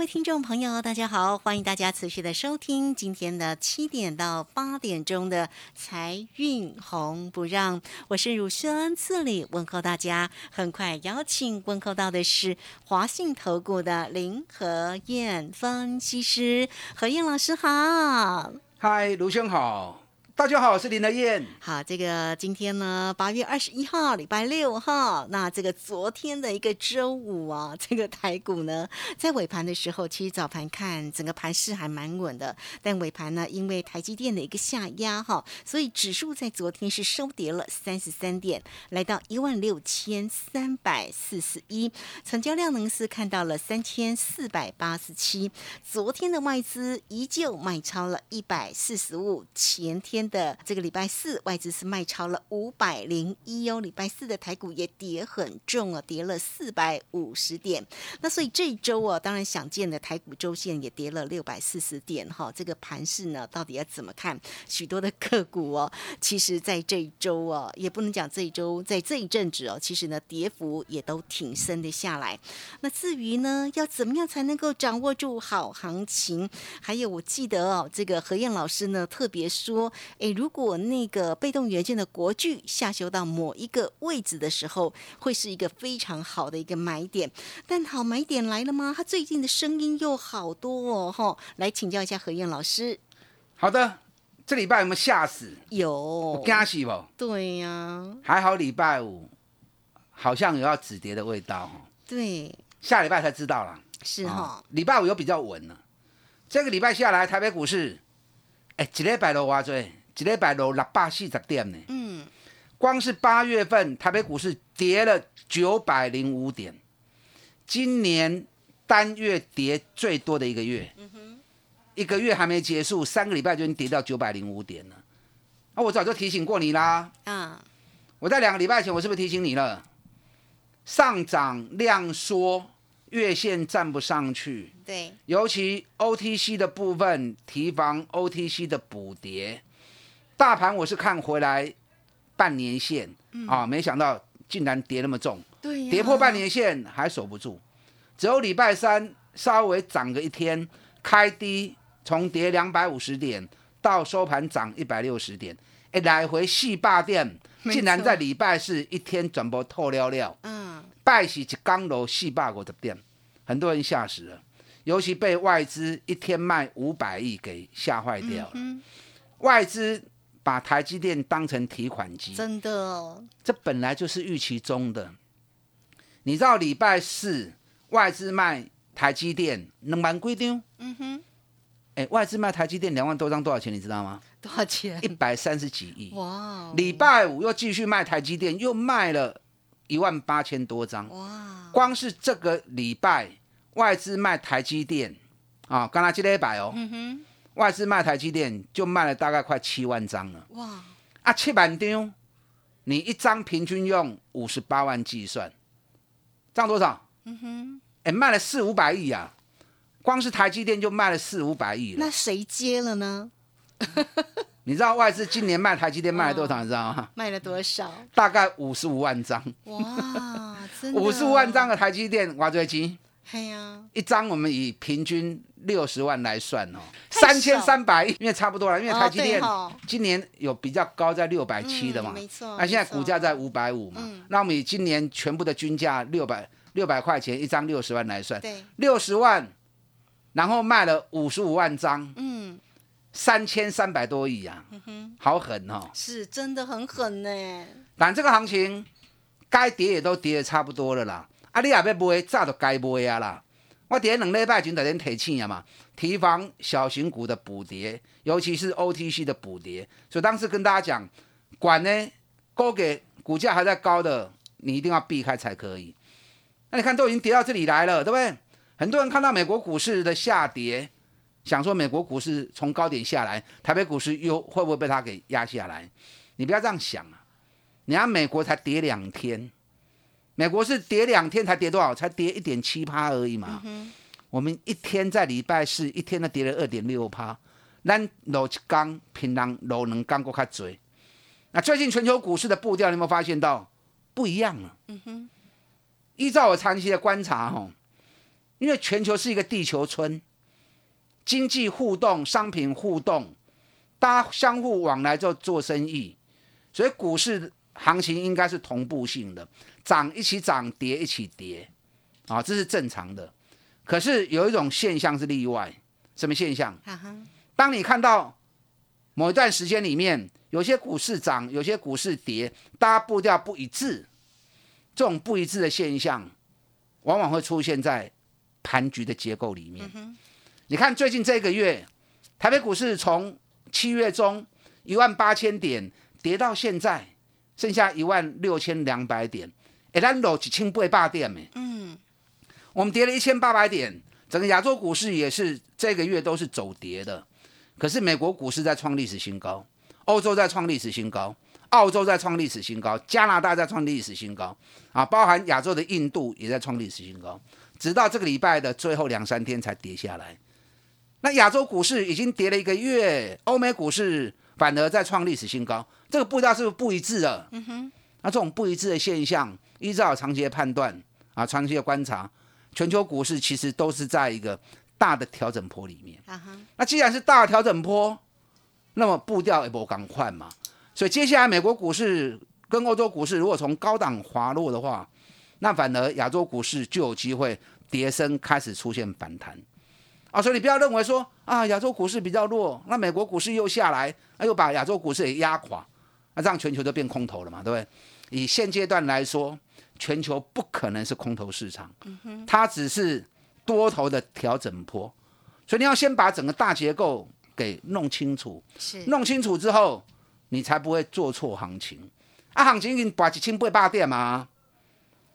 各位听众朋友，大家好，欢迎大家持续的收听今天的七点到八点钟的财运红不让，我是乳轩赐礼问候大家。很快邀请问候到的是华信投顾的林和燕分析师，何燕老师好。嗨，卢轩好，大家好，我是林德燕。好，这个今天呢，八月二十一号，礼拜六哈。那这个昨天的一个周五啊，这个台股呢，在尾盘的时候，其实早盘看整个盘势还蛮稳的，但尾盘呢，因为台积电的一个下压哈，所以指数在昨天是收跌了三十三点，来到一万六千三百四十一，成交量呢是看到了三千四百八十七。昨天的外资依旧卖超了一百四十五，前天的这个礼拜四外资是卖超了五百零一哦，礼拜四的台股也跌很重啊，跌了四百五十点。那所以这一周哦，当然想见的台股周线也跌了六百四十点哈，这个盘势呢到底要怎么看？许多的个股哦，其实在这一周哦，也不能讲这一周，在这一阵子哦，其实呢跌幅也都挺深的下来。那至于呢，要怎么样才能够掌握住好行情？还有，我记得哦，这个何燕老师呢特别说，诶，如果那个被动元件的国巨下修到某一个位置的时候，会是一个非常好的一个买点。但好买点来了吗？他最近的声音又好多哦，哈，来请教一下何燕老师。好的，这礼拜有没有吓死？有，惊死不？对呀、还好礼拜五好像有要止跌的味道哦，对，下礼拜才知道啦。是哈、啊礼拜五又比较稳了。这个礼拜下来，台北股市，哎，一礼拜落偌多，一礼拜落六百四十点呢。嗯，光是八月份台北股市跌了九百零五点，今年单月跌最多的一个月，一个月还没结束，三个礼拜就已经跌到九百零五点了。啊，我早就提醒过你啦，啊，我在两个礼拜前我是不是提醒你了？上涨量缩，月线站不上去，对，尤其 OTC 的部分提防 OTC 的补跌，大盘我是看回来半年线、啊，没想到竟然跌那么重，跌破半年线还守不住，只有礼拜三稍微涨个一天，开低从跌两百五十点到收盘涨一百六十点，哎，来回细霸店竟然在礼拜四一天转播透了了。嗯，拜喜一刚楼四百五十点，很多人吓死了，尤其被外资一天卖五百亿给吓坏掉了。嗯外资把台积电当成提款机，真的哦，这本来就是预期中的。你知道礼拜四外资卖台积电两万几张？嗯哼，哎，外资卖台积电两万多张多少钱？你知道吗？多少钱一？百三十几亿。哇哦，礼拜五又继续卖台积电，又卖了一万八千多张。哇，光是这个礼拜外资卖台积电啊，刚才这礼拜哦，嗯哼，外资卖台积电就卖了大概快七万张了哇，啊，七万张，你一张平均用五十八万计算，涨多少？嗯哼，哎，卖了四五百亿啊，光是台积电就卖了四五百亿了那。谁接了呢？你知道外资今年卖台积电卖了多少？你知道吗？卖了多少？大概五十五万张，哇，真的五十五万张的，台积电，挖最金。嘿呀，一张我们以平均六十万来算哦，三千三百亿，因为差不多了，因为哦台积电今年有比较高在六百七的嘛，嗯没错那现在股价在五百五嘛。嗯，那我们以今年全部的均价六百六百块钱一张六十万来算，对，六十万，然后卖了五十五万张，嗯，三千三百多亿啊，好狠哦！是真的很狠呢。但这个行情该跌也都跌的差不多了啦，啊，你也要买，早就该买啊啦。我伫两礼拜前就已经提醒啊嘛，提防小型股的补跌，尤其是 OTC 的补跌。所以当时跟大家讲，管呢，高给股价还在高的，你一定要避开才可以。那你看都已经跌到这里来了，对不对？很多人看到美国股市的下跌，想说美国股市从高点下来，台北股市又会不会被它给压下来？你不要这样想啊！你看美国才跌两天，美国是跌两天才跌多少？才跌一点七趴而已嘛。我们一天在礼拜四一天都跌了二点六趴，咱落一缸平常落两缸过较多。那最近全球股市的步调，你有没有发现到不一样了？嗯哼依照我长期的观察，哈，因为全球是一个地球村，经济互动、商品互动，大家相互往来就做生意，所以股市行情应该是同步性的，涨一起涨，跌一起跌，啊，这是正常的。可是有一种现象是例外，什么现象？当你看到某一段时间里面，有些股市涨，有些股市跌，大家步调不一致，这种不一致的现象，往往会出现在盘局的结构里面。你看最近这个月，台北股市从七月中一万八千点跌到现在剩下一万六千两百点，哎，咱落一千八百点没。嗯，我们跌了一千八百点，整个亚洲股市也是这个月都是走跌的。可是美国股市在创历史新高，欧洲在创历史新高，澳洲在创历史新高，加拿大在创历史新高，啊，包含亚洲的印度也在创历史新高，直到这个礼拜的最后两三天才跌下来。那亚洲股市已经跌了一个月，欧美股市反而在创历史新高，这个步调是不是不一致的？嗯哼。那这种不一致的现象，依照长期的判断啊，长期的观察，全球股市其实都是在一个大的调整坡里面。那既然是大调整坡，那么步调也不赶快嘛。所以接下来美国股市跟欧洲股市如果从高档滑落的话，那反而亚洲股市就有机会跌升开始出现反弹啊。所以你不要认为说啊亚洲股市比较弱，那美国股市又下来，那又把亚洲股市也压垮，那这样全球都变空头了嘛，对不对？以现阶段来说，全球不可能是空头市场，它只是多头的调整波。所以你要先把整个大结构给弄清楚，弄清楚之后，你才不会做错行情。啊，行情已经把几千倍霸点嘛，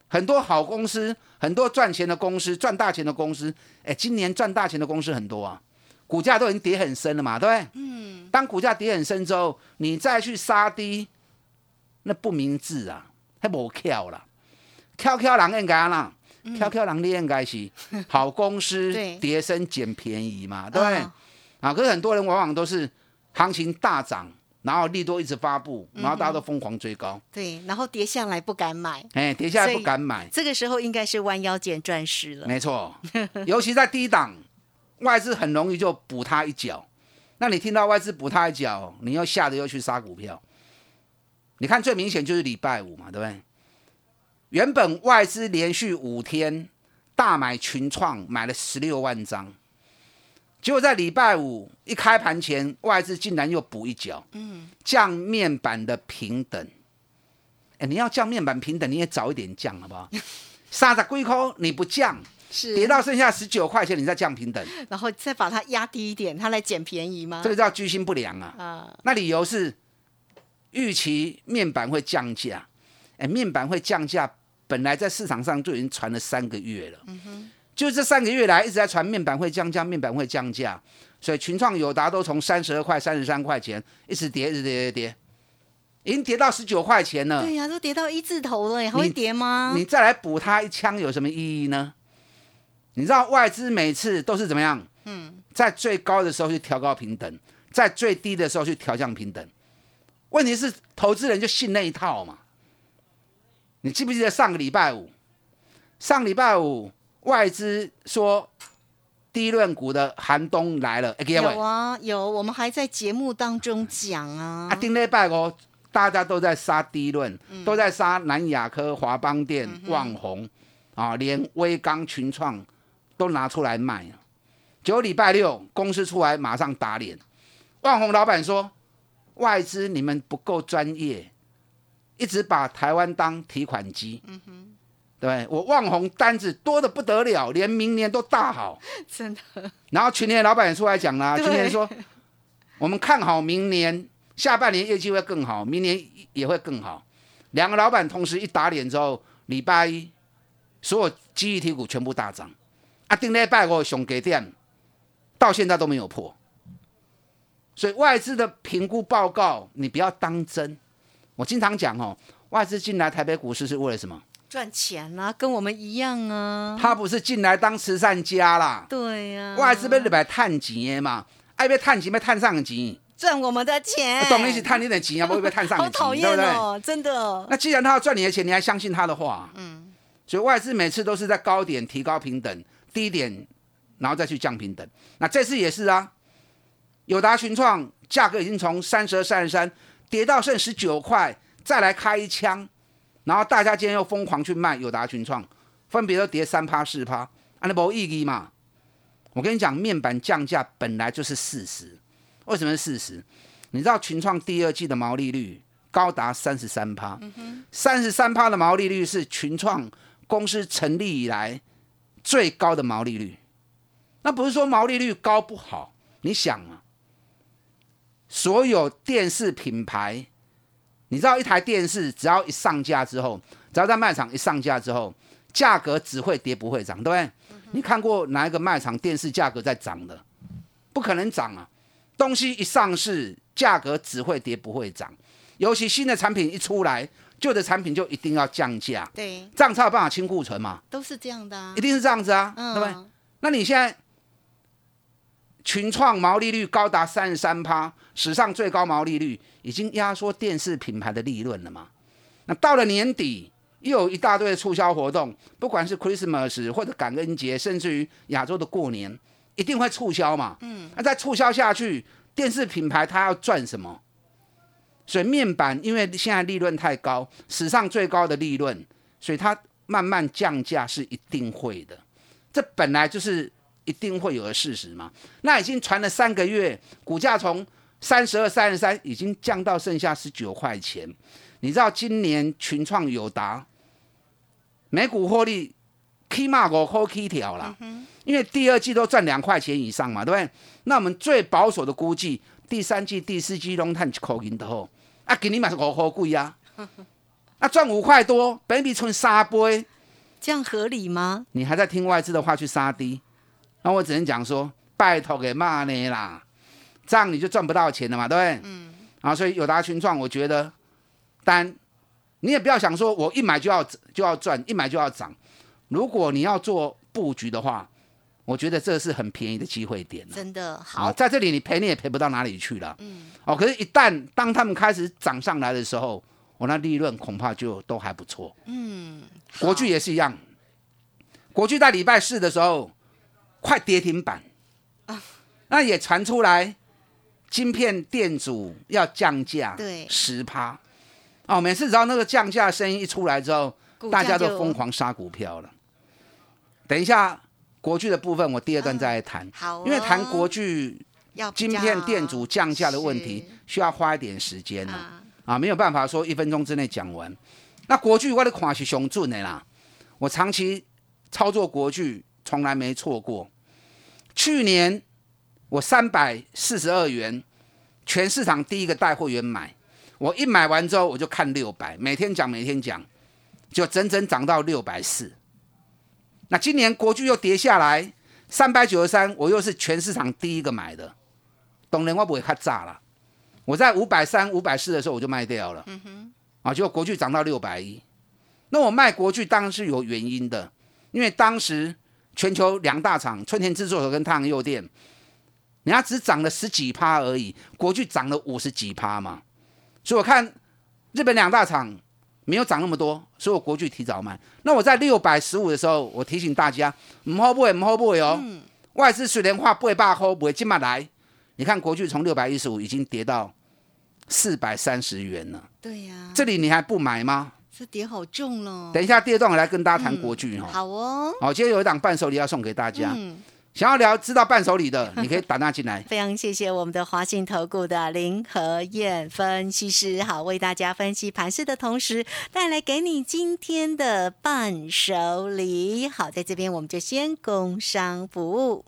很多好公司，很多赚钱的公司，赚大钱的公司，哎，今年赚大钱的公司很多啊，股价都已经跌很深了嘛，对不对？嗯。当股价跌很深之后，你再去杀低，那不明智啊，还无巧啦，跳跳人应该啦。跳跳人你应该是 好公司对跌升捡便宜嘛，对不对？嗯啊，可是很多人往往都是行情大涨，然后利多一直发布，然后大家都疯狂追高，对，然后跌下来不敢买，哎、跌下来不敢买，这个时候应该是弯腰捡钻石了。没错，尤其在低档，外资很容易就补他一脚。那你听到外资补他一脚，你又吓得又去杀股票。你看最明显就是礼拜五嘛，对不对？原本外资连续五天大买群创，买了十六万张，结果在礼拜五一开盘前，外资竟然又补一脚，嗯，降面板的平等。哎，你要降面板平等，你也早一点降好不好？三十几块你不降，是跌到剩下十九块钱，你再降平等，然后再把它压低一点，它来捡便宜吗？这个叫居心不良啊。啊，那理由是预期面板会降价，哎，面板会降价，本来在市场上就已经传了三个月了，就这三个月来一直在传面板会降价，面板会降价，所以群创、友达都从三十二块、三十三块钱一直跌，一直跌，跌跌，已经跌到十九块钱了。对呀、都跌到一字头了耶，还会跌吗？你再来补它一枪有什么意义呢？你知道外资每次都是怎么样？嗯，在最高的时候去调高平等，在最低的时候去调降平等。问题是投资人就信那一套嘛？你记不记得上个礼拜五？上礼拜五外资说低润股的寒冬来了，有啊有，我们还在节目当中讲啊。啊，丁礼拜哦，大家都在杀低润，都在杀南亚科、华邦电、旺宏啊，连威刚、群创都拿出来卖。九礼拜六公司出来马上打脸，万宏老板说外资你们不够专业，一直把台湾当提款机。对我旺宏单子多的不得了，连明年都大好。真的然后群联老板也出来讲啦，对群联说我们看好明年下半年业绩会更好，明年也会更好。两个老板同时一打脸之后，礼拜一所有记忆体股全部大涨，啊，顶礼拜五上给点，到现在都没有破。所以外资的评估报告你不要当真。我经常讲哦，外资进来台北股市是为了什么？赚钱啊，跟我们一样啊。他不是进来当慈善家啦，对呀、外资被来探钱的嘛，爱被探钱被探上钱，赚我们的钱，懂你是探你的钱啊，不会被探上好讨的钱，对不对？真的。那既然他要赚你的钱，你还相信他的话？嗯，所以外资每次都是在高点提高平等，低点然后再去降平等。那这次也是啊，友达群创价格已经从三十二、三十三跌到剩十九块，再来开一枪，然后大家今天又疯狂去卖友达群创，分别都跌三趴、四趴，安那没意义嘛？我跟你讲，面板降价本来就是事实，为什么是事实？你知道群创第二季的毛利率高达三十三趴，三十三趴的毛利率是群创公司成立以来最高的毛利率。那不是说毛利率高不好，你想啊，所有电视品牌，你知道一台电视只要一上架之后，只要在卖场一上架之后，价格只会跌不会涨，对不对？你看过哪一个卖场电视价格在涨的？不可能涨啊！东西一上市，价格只会跌不会涨。尤其新的产品一出来，旧的产品就一定要降价，对，这样才有办法清库存嘛，都是这样的啊一。定是这样子啊，嗯对不对？嗯，那你现在群创毛利率高达三十三趴，史上最高毛利率，已经压缩电视品牌的利润了嘛？那到了年底，又有一大堆的促销活动，不管是 Christmas 或者感恩节，甚至于亚洲的过年，一定会促销嘛。嗯，那再促销下去，电视品牌它要赚什么？所以面板因为现在利润太高，史上最高的利润，所以它慢慢降价是一定会的。这本来就是一定会有的事实嘛。那已经传了三个月，股价从三十二、三十三已经降到剩下十九块钱。你知道今年群创友达每股获利起码五块起条啦，因为第二季都赚两块钱以上嘛，对不对？那我们最保守的估计，第三季、第四季拢赚一块银的后，啊，今年嘛是五块贵啊，啊赚五块多，本比存三倍。这样合理吗？你还在听外资的话去杀低，那我只能讲说，拜托给骂你啦，这样你就赚不到钱了嘛，对不对？嗯。啊，所以友达群创，我觉得，当然你也不要想说我一买就要就要赚，一买就要涨。如果你要做布局的话，我觉得这是很便宜的机会点了。真的啊，好，在这里你赔你也赔不到哪里去了。嗯。哦，可是，一旦当他们开始涨上来的时候，我那利润恐怕就都还不错。嗯，国巨也是一样，国巨在礼拜四的时候快跌停板，那也传出来晶片店主要降价，对十趴。哦，每次只要那个降价声音一出来之后，大家都就疯狂杀股票了。等一下，国巨的部分我第二段再来谈，好哦因为谈国巨要比晶片较店主降价的问题，需要花一点时间呢、啊，啊，没有办法说一分钟之内讲完。那国巨我的看是熊准的啦，我长期操作国巨从来没错过。去年我三百四十二元，全市场第一个带货员买，我一买完之后我就看六百，每天讲每天讲，就整整涨到六百四。那今年国巨又跌下来三百九十三，我又是全市场第一个买的，懂人我不会看炸了。我在五百三、五百四的时候我就卖掉了，嗯哼，啊，结果国巨涨到六百一，那我卖国巨当然是有原因的，因为当时全球两大厂春田制作所跟太阳诱电，人家只涨了十几趴而已，国巨涨了五十几趴嘛，所以我看日本两大厂没有涨那么多，所以我国巨提早卖。那我在六百十五的时候，我提醒大家，唔好买，唔好买哦。外资水莲花八百块不会今晚来，你看国巨从六百一十五已经跌到四百三十元了，对呀，这里你还不买吗？这跌好重了。等一下第二段我来跟大家谈国巨哈。好哦，好，今天有一档伴手礼要送给大家，嗯，想要聊知道伴手礼的，你可以打电话进来。非常谢谢我们的华信投顾的林和燕分析师，好为大家分析盘势的同时，带来给你今天的伴手礼。好，在这边我们就先工商服务。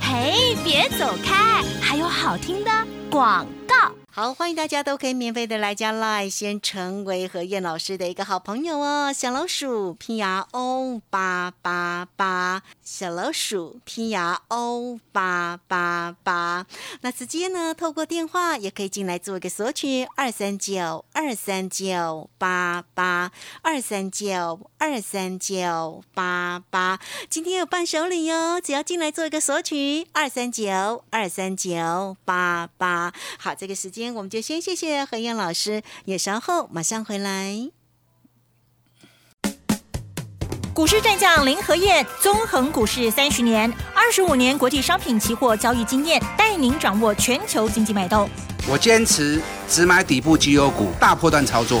嘿，别走开，还有好听的广告。好，欢迎大家都可以免费的来加 Line，先成为何燕老师的一个好朋友哦。小老鼠 P R O 八八八，小老鼠 P R O 八八八。那直接呢，透过电话也可以进来做一个索取，二三九二三九八八二三九二三九八八。今天有伴手礼哟，只要进来做一个索取，二三九二三九八八。好，这个时间。我们就先谢谢何燕老师，也稍后马上回来。股市战将林和燕，纵横股市三十年，二十五年国际商品期货交易经验，带您掌握全球经济脉动。我坚持只买底部绩优股，大波段操作。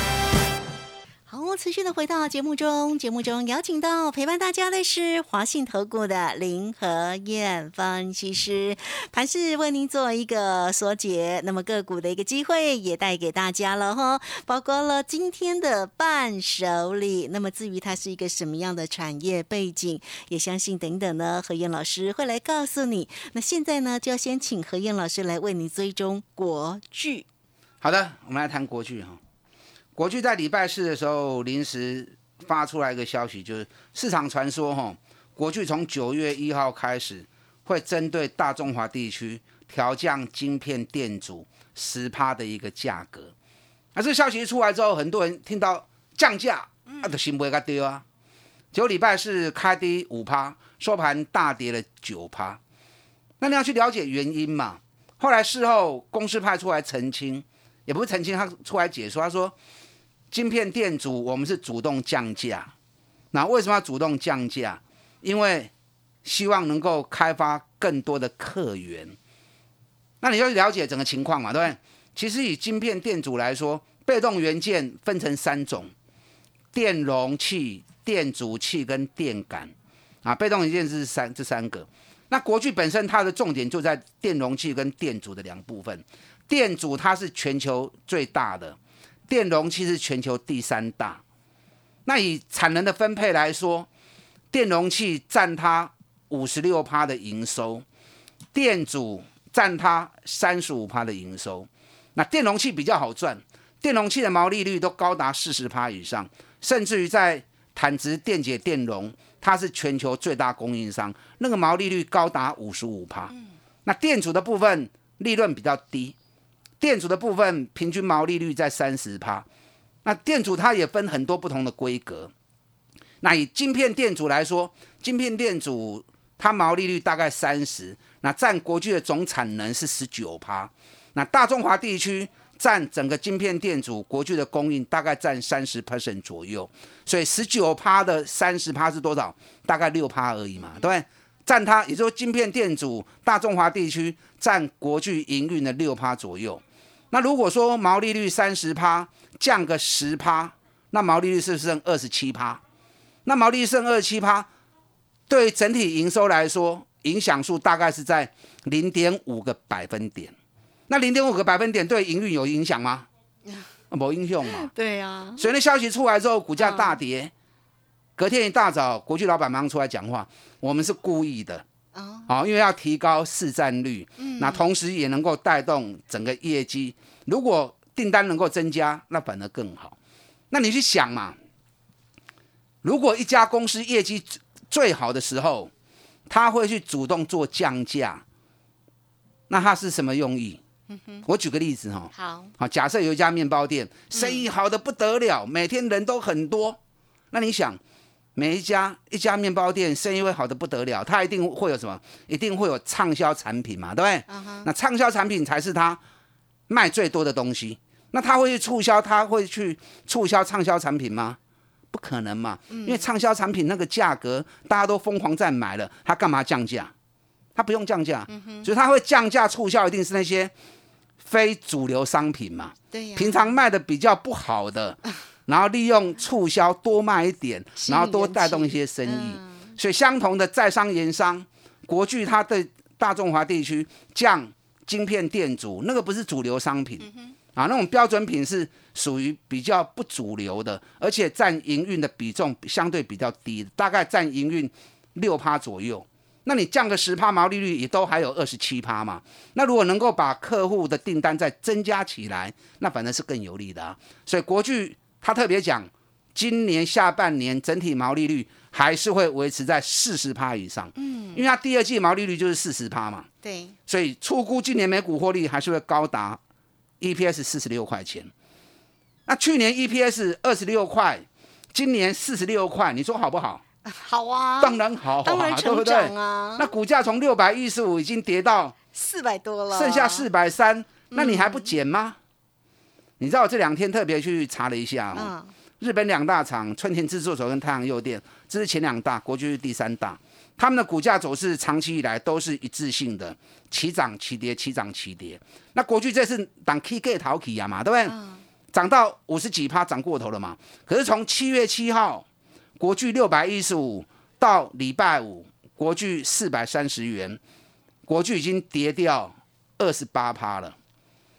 持续的回到节目中，节目中邀请到陪伴大家的是华信投顾的林和燕分析师，盘是为您做一个缩解，那么个股的一个机会也带给大家了哈，包括了今天的伴手礼。那么至于它是一个什么样的产业背景，也相信等等呢，何燕老师会来告诉你。那现在呢，就要先请何燕老师来为你追踪国剧。好的，我们来谈国剧哈。国巨在礼拜四的时候临时发出来一个消息，就是市场传说哈，国巨从九月一号开始会针对大中华地区调降晶片电阻十趴的一个价格。那这个消息一出来之后，很多人听到降价，啊，都心不会丢啊。九礼拜四开低五趴，收盘大跌了九趴。那你要去了解原因嘛？后来事后公司派出来澄清，也不是澄清，他出来解说，他说。晶片店主，我们是主动降价。那为什么要主动降价？因为希望能够开发更多的客源。那你要了解整个情况嘛，对不对？其实以晶片店主来说，被动元件分成三种：电容器、电阻器跟电感。啊，被动元件是三这三个。那国巨本身它的重点就在电容器跟电阻的两部分。电阻它是全球最大的。电容器是全球第三大，那以产能的分配来说，电容器占它五十六趴的营收，电阻占它三十五趴的营收。那电容器比较好赚，电容器的毛利率都高达四十趴以上，甚至于在坦直电解电容，它是全球最大供应商，那个毛利率高达五十五趴。那电阻的部分利润比较低。电阻的部分平均毛利率在三十趴，那电阻它也分很多不同的规格。那以晶片电阻来说，晶片电阻它毛利率大概三十，那占国际的总产能是十九趴。那大中华地区占整个晶片电阻国际的供应大概占三十 percent 左右，所以十九趴的三十趴是多少？大概六趴而已嘛，对不对？占它，也就是说晶片电阻大中华地区占国际营运的六趴左右。那如果说毛利率三十趴降个十趴，那毛利率是不是剩二十七趴？那毛利率剩二十七趴，对整体营收来说，影响数大概是在零点五个百分点。那零点五个百分点对营运有影响吗？没影响嘛。对呀。所以那消息出来之后，股价大跌。隔天一大早，国际老板马上出来讲话，我们是故意的。好，因为要提高市占率，那同时也能够带动整个业绩。如果订单能够增加，那反而更好。那你去想嘛，如果一家公司业绩最好的时候，他会去主动做降价，那他是什么用意？我举个例子哈，好，好，假设有一家面包店，生意好的不得了，每天人都很多，那你想？每一家一家面包店生意会好的不得了，它一定会有什么？一定会有畅销产品嘛，对不对？那畅销产品才是它卖最多的东西。那他会去促销，他会去促销畅销产品吗？不可能嘛，因为畅销产品那个价格大家都疯狂在买了，他干嘛降价？他不用降价，所以他会降价促销，一定是那些非主流商品嘛。对呀平常卖的比较不好的。然后利用促销多卖一点，然后多带动一些生意。所以相同的在商言商，国巨它对大中华地区降晶片电阻，那个不是主流商品。啊，那种标准品是属于比较不主流的，而且占营运的比重相对比较低，大概占营运六趴左右。那你降个十趴毛利率，也都还有二十七趴嘛。那如果能够把客户的订单再增加起来，那反正是更有利的啊。所以国巨他特别讲，今年下半年整体毛利率还是会维持在四十趴以上。嗯，因为它第二季毛利率就是四十趴嘛。对，所以初估今年每股获利还是会高达 EPS 四十六块钱。那去年 EPS 二十六块，今年四十六块，你说好不好？好啊，当然好、啊，当然成对不对那股价从六百一十五已经跌到四百多了，剩下四百嗯三，那你还不减吗？你知道我这两天特别去查了一下、日本两大厂春田制作所跟太阳诱电，这是前两大，国巨是第三大。他们的股价走势长期以来都是一致性的，齐涨齐跌，齐涨齐跌。那国巨这次当 K G 逃起呀嘛，对不对？嗯涨到五十几趴，涨过头了嘛。可是从七月七号，国巨六百一十五到礼拜五，国巨四百三十元，国巨已经跌掉二十八趴了。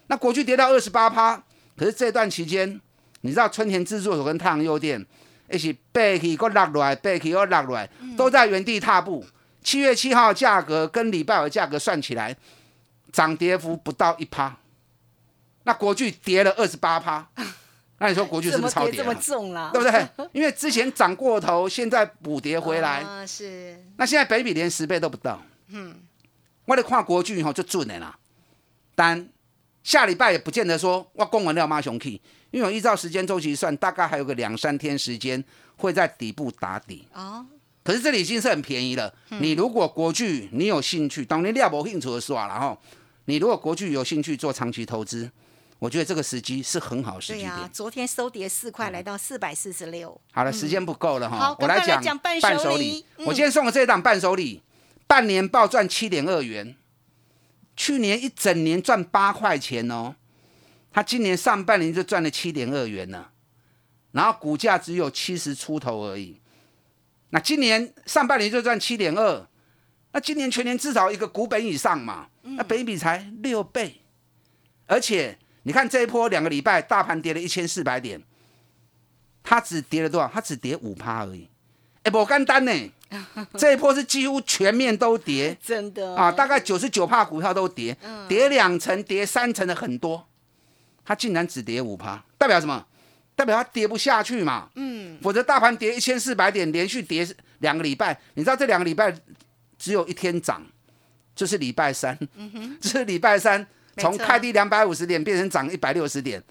那国巨跌到二十八趴，可是这段期间，你知道春田制作所跟太阳诱电一起背起又落落来，背起又落落来，都在原地踏步。七月七号价格跟礼拜五价格算起来，涨跌幅不到一趴。那国巨跌了二十八趴，那你说国巨是不是超跌、这么啊？重了？对不对？因为之前涨过头，现在补跌回来，啊，是，那现在北比连十倍都不到。嗯，我得看国巨吼就准的啦。但下礼拜也不见得说哇公文料妈熊 K，因为我依照时间周期算，大概还有个两三天时间会在底部打底。哦，可是这里已经是很便宜了。嗯你如果国巨你有兴趣，当年你要没兴趣的耍了哈。你如果国巨有兴趣做长期投资，我觉得这个时机是很好的时机点。昨天收跌四块，来到四百四十六，好了，时间不够了哈，好我来我讲讲伴手礼我今天送的这一档伴手礼，半年报赚七点二元，去年一整年赚八块钱哦，他今年上半年就赚了七点二元呢，然后股价只有七十出头而已。那今年上半年就赚七点二，那今年全年至少一个股本以上嘛，那本益比才六倍，而且你看这一波两个礼拜，大盘跌了一千四百点。它只跌了多少？它只跌五趴而已。哎，不简单呢，这一波是几乎全面都跌。真的。啊，大概九十九帕股票都跌，跌两成、跌三成的很多，它竟然只跌五趴，代表什么？代表它跌不下去嘛。嗯，否则大盘跌一千四百点，连续跌两个礼拜，你知道这两个礼拜只有一天涨，就是礼拜三，这是礼拜三从开低两百五十点变成涨一百六十点，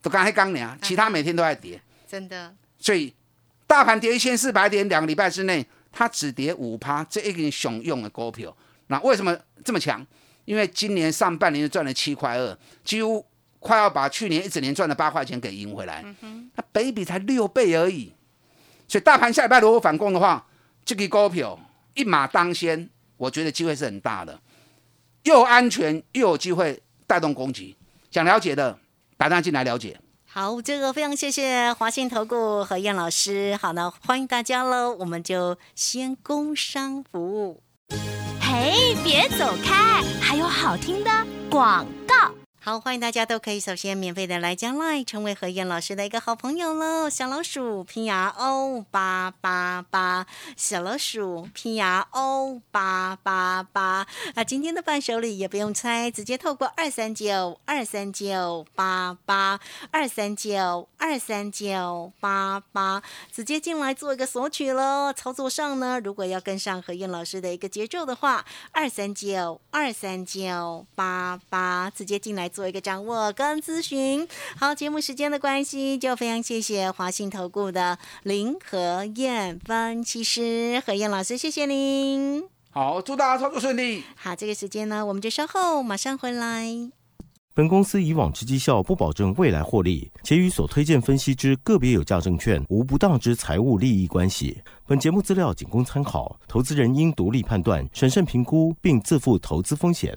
都刚才刚呢，其他每天都在跌。真的。所以大盘跌一千四百点，两个礼拜之内，它只跌五趴，这一个熊用的股票，那为什么这么强？因为今年上半年赚了七块二，几乎快要把去年一整年赚的八块钱给赢回来。那北比才六倍而已，所以大盘下礼拜如果反攻的话，这个股票一马当先，我觉得机会是很大的，又安全又有机会带动攻击。想了解的，打电话进来了解。好，这个非常谢谢华信投顾和燕老师。好那，欢迎大家喽，我们就先工商服务。嘿，别走开，还有好听的广告。好，欢迎大家都可以首先免费的来加 Line，成为何燕老师的一个好朋友喽。小老鼠拼牙 O 八八八，小老鼠拼牙 O 八八八。那今天的伴手礼也不用猜，直接透过二三九二三九八八二三九二三九八八直接进来做一个索取喽。操作上呢，如果要跟上何燕老师的一个节奏的话，二三九二三九八八直接进来做一个掌握跟咨询。好，节目时间的关系，就非常谢谢华信投顾的林和燕分析师何燕老师，谢谢您。好，祝大家操作顺利。好，这个时间呢，我们就稍后马上回来。本公司以往之绩效不保证未来获利，且与所推荐分析之个别有价证券无不当之财务利益关系。本节目资料仅供参考，投资人应独立判断、审慎评估，并自负投资风险。